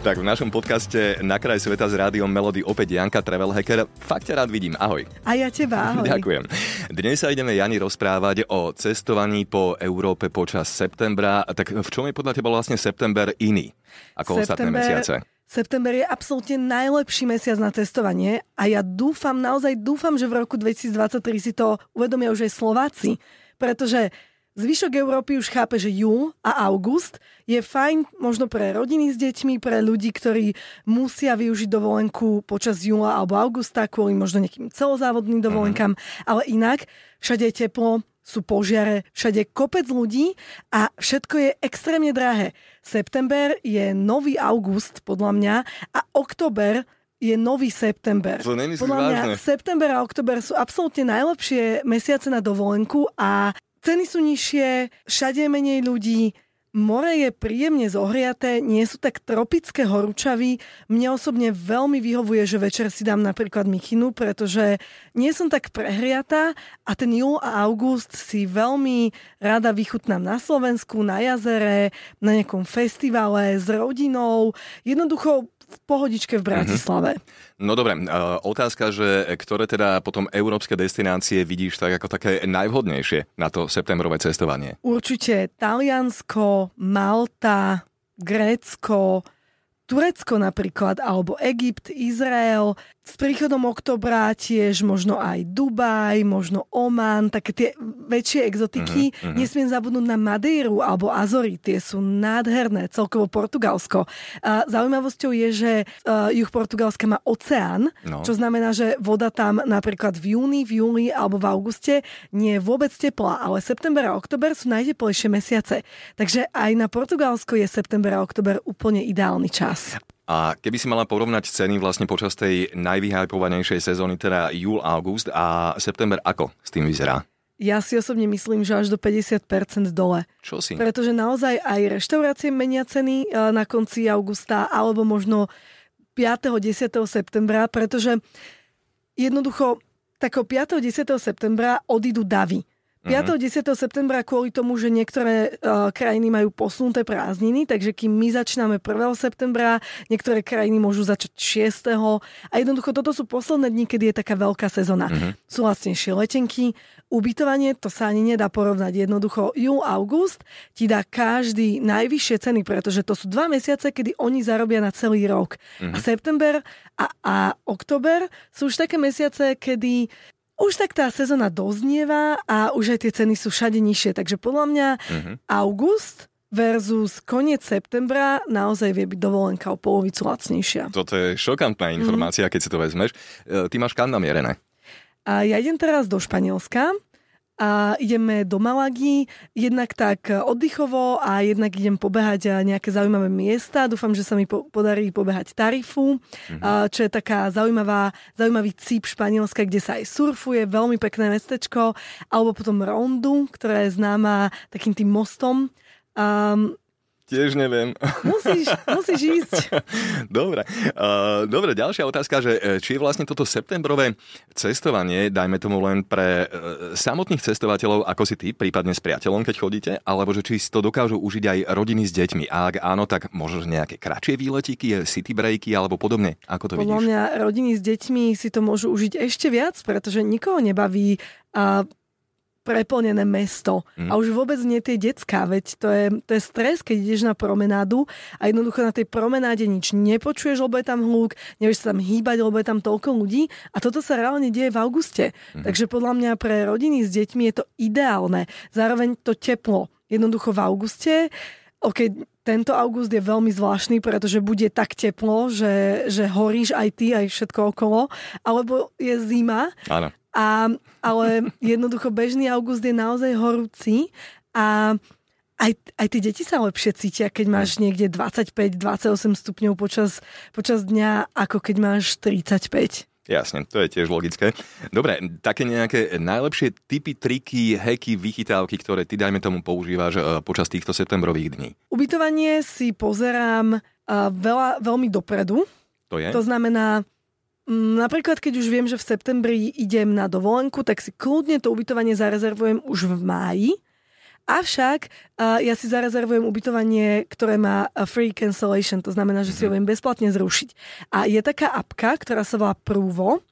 Tak v našom podcaste Na kraj sveta s rádiom Melody opäť Janka Travel Hacker. Fakt ťa rád vidím, ahoj. A ja teba, ahoj. Ďakujem. Dnes sa ideme, Jani, rozprávať o cestovaní po Európe počas septembra. Tak v čom je podľa teba vlastne september iný ako ostatné mesiace? September je absolútne najlepší mesiac na cestovanie a ja dúfam, naozaj dúfam, že v roku 2023 si to uvedomia už aj Slováci, pretože Zvyšok Európy už chápe, že júl a august je fajn možno pre rodiny s deťmi, pre ľudí, ktorí musia využiť dovolenku počas júla alebo augusta kvôli možno nejakým celozávodným dovolenkám, mm-hmm. ale inak všade je teplo, sú požiare, všade kopec ľudí a všetko je extrémne drahé. September je nový august podľa mňa a oktober je nový september. To Podľa mňa vážne. september a oktober sú absolútne najlepšie mesiace na dovolenku a Ceny sú nižšie, všade je menej ľudí, more je príjemne zohriaté, nie sú tak tropické horúčavy. Mne osobne veľmi vyhovuje, že večer si dám napríklad mikinu, pretože nie som tak prehriatá a ten júl a august si veľmi rada vychutnám na Slovensku, na jazere, na nejakom festivale s rodinou. Jednoducho v pohodičke v Bratislave. Mm-hmm. No dobre, otázka, že ktoré teda potom európske destinácie vidíš tak ako také najvhodnejšie na to septembrové cestovanie? Určite Taliansko, Malta, Grécko, Turecko napríklad, alebo Egypt, Izrael. S príchodom oktobra tiež možno aj Dubaj, možno Oman, také tie väčšie exotiky. Uh-huh, uh-huh. Nesmiem zabudnúť na Madeiru alebo Azory, tie sú nádherné, celkovo Portugalsko. A zaujímavosťou je, že uh, juh Portugalska má oceán, no. čo znamená, že voda tam napríklad v júni, v júli alebo v auguste nie je vôbec teplá, ale september a oktober sú najteplejšie mesiace. Takže aj na Portugalsko je september a oktober úplne ideálny čas. A keby si mala porovnať ceny vlastne počas tej najvyhypovanejšej sezóny, teda júl, august a september, ako s tým vyzerá? Ja si osobne myslím, že až do 50% dole. Čo si? Pretože naozaj aj reštaurácie menia ceny e, na konci augusta alebo možno 5. 10. septembra, pretože jednoducho takého 5. 10. septembra odídu davy. 5. Uh-huh. 10. septembra kvôli tomu, že niektoré uh, krajiny majú posunuté prázdniny, takže kým my začíname 1. septembra, niektoré krajiny môžu začať 6. A jednoducho toto sú posledné dni, kedy je taká veľká sezóna. Uh-huh. Sú lacnejšie letenky, ubytovanie, to sa ani nedá porovnať. Jednoducho júl, august ti dá každý najvyššie ceny, pretože to sú dva mesiace, kedy oni zarobia na celý rok. Uh-huh. A september a, a oktober sú už také mesiace, kedy už tak tá sezóna doznieva a už aj tie ceny sú všade nižšie. Takže podľa mňa uh-huh. august versus koniec septembra naozaj vie byť dovolenka o polovicu lacnejšia. Toto je šokantná informácia, uh-huh. keď si to vezmeš. E, ty máš kam namierené? A ja idem teraz do Španielska a ideme do Malagy, jednak tak oddychovo a jednak idem pobehať nejaké zaujímavé miesta. Dúfam, že sa mi po- podarí pobehať Tarifu, mm-hmm. čo je taká zaujímavá, zaujímavý cíp Španielska, kde sa aj surfuje, veľmi pekné mestečko, alebo potom Rondu, ktorá je známa takým tým mostom. Um, Tiež neviem. Musíš, musíš ísť. dobre. Uh, dobre, ďalšia otázka, že e, či je vlastne toto septembrové cestovanie, dajme tomu len pre uh, samotných cestovateľov, ako si ty, prípadne s priateľom, keď chodíte, alebo že či si to dokážu užiť aj rodiny s deťmi. A ak áno, tak možno nejaké kratšie výletíky, city breaky alebo podobne. Ako to Podľa vidíš? mňa rodiny s deťmi si to môžu užiť ešte viac, pretože nikoho nebaví a preplnené mesto. Mm. A už vôbec nie tie detská, veď to je, to je stres, keď ideš na promenádu a jednoducho na tej promenáde nič nepočuješ, lebo je tam hluk, nevieš sa tam hýbať, lebo je tam toľko ľudí a toto sa reálne deje v auguste. Mm. Takže podľa mňa pre rodiny s deťmi je to ideálne. Zároveň to teplo. Jednoducho v auguste OK, tento august je veľmi zvláštny, pretože bude tak teplo, že, že horíš aj ty, aj všetko okolo, alebo je zima. Áno. A, ale jednoducho bežný august je naozaj horúci a aj, aj tie deti sa lepšie cítia, keď máš niekde 25-28 stupňov počas, počas dňa, ako keď máš 35. Jasne, to je tiež logické. Dobre, také nejaké najlepšie typy, triky, heky, vychytávky, ktoré ty, dajme tomu, používaš e, počas týchto septembrových dní? Ubytovanie si pozerám veľa, veľmi dopredu. To je? To znamená, Napríklad, keď už viem, že v septembri idem na dovolenku, tak si kľudne to ubytovanie zarezervujem už v máji. Avšak ja si zarezervujem ubytovanie, ktoré má free cancellation, to znamená, že si ho mhm. viem bezplatne zrušiť. A je taká apka, ktorá sa volá Prúvo,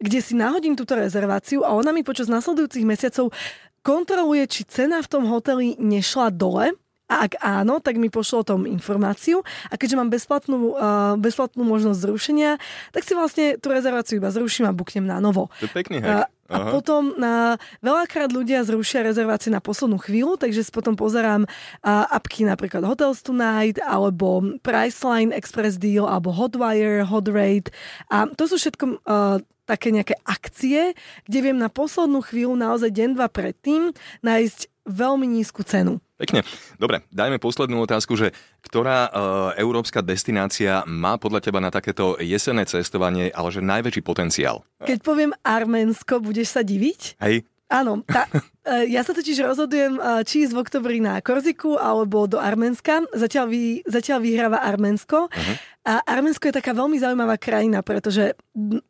kde si nahodím túto rezerváciu a ona mi počas nasledujúcich mesiacov kontroluje, či cena v tom hoteli nešla dole a ak áno, tak mi pošlo o tom informáciu a keďže mám bezplatnú, uh, bezplatnú možnosť zrušenia, tak si vlastne tú rezerváciu iba zruším a buknem na novo. To je pekný hack. Uh, a potom na, veľakrát ľudia zrušia rezervácie na poslednú chvíľu, takže si potom pozerám uh, apky napríklad Hotels Tonight, alebo Priceline, Express Deal, alebo Hotwire, Hotrate. A to sú všetko uh, také nejaké akcie, kde viem na poslednú chvíľu, naozaj deň, dva predtým, nájsť veľmi nízku cenu. Pekne. Dobre, dajme poslednú otázku, že ktorá e, európska destinácia má podľa teba na takéto jesenné cestovanie, ale že najväčší potenciál? Keď poviem Arménsko, budeš sa diviť? Hej. Áno, tá, ja sa totiž rozhodujem, e, či ísť v oktobri na Korziku alebo do Arménska. Zatiaľ, vy, zatiaľ vyhráva Arménsko. Uh-huh. A Arménsko je taká veľmi zaujímavá krajina, pretože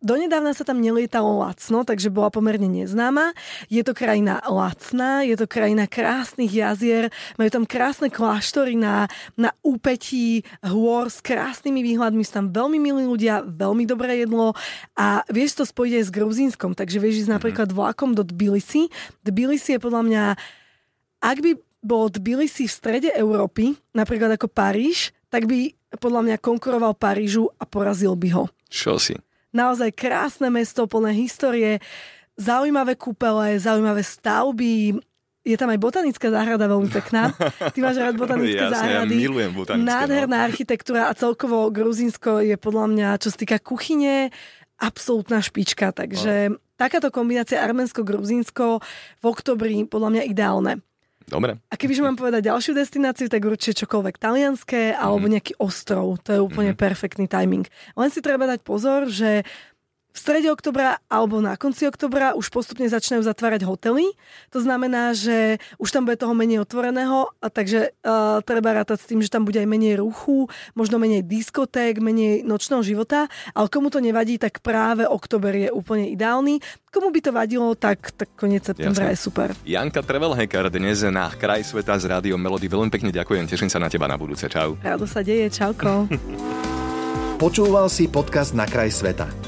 donedávna sa tam nelietalo lacno, takže bola pomerne neznáma. Je to krajina lacná, je to krajina krásnych jazier, majú tam krásne kláštory na, na úpetí hôr s krásnymi výhľadmi, sú tam veľmi milí ľudia, veľmi dobré jedlo a vieš to spojiť aj s Gruzínskom, takže vieš ísť mhm. napríklad vlakom do Tbilisi. Tbilisi je podľa mňa, ak by bol Tbilisi v strede Európy, napríklad ako Paríž, tak by podľa mňa konkuroval Parížu a porazil by ho. Čo si? Naozaj krásne mesto, plné histórie, zaujímavé kúpele, zaujímavé stavby, je tam aj botanická záhrada veľmi pekná. Ty máš rád botanické Jasne, záhrady. Ja milujem botanické. No. Nádherná no. architektúra a celkovo Gruzínsko je podľa mňa, čo sa týka kuchyne, absolútna špička. Takže no. Takáto kombinácia Arménsko-Gruzínsko v oktobri podľa mňa ideálne. Dobre. A kebyže mám povedať ďalšiu destináciu, tak určite čokoľvek talianské alebo mhm. nejaký ostrov. To je úplne mm-hmm. perfektný timing. Len si treba dať pozor, že v strede oktobra alebo na konci oktobra už postupne začínajú zatvárať hotely. To znamená, že už tam bude toho menej otvoreného, a takže uh, treba rátať s tým, že tam bude aj menej ruchu, možno menej diskoték, menej nočného života, ale komu to nevadí, tak práve oktober je úplne ideálny. Komu by to vadilo, tak, tak koniec septembra Jasne. je super. Janka Travelhacker dnes na Kraj sveta z Rádio Melody. Veľmi pekne ďakujem, teším sa na teba na budúce. Čau. Rado sa deje, čauko. Počúval si podcast Na kraj sveta.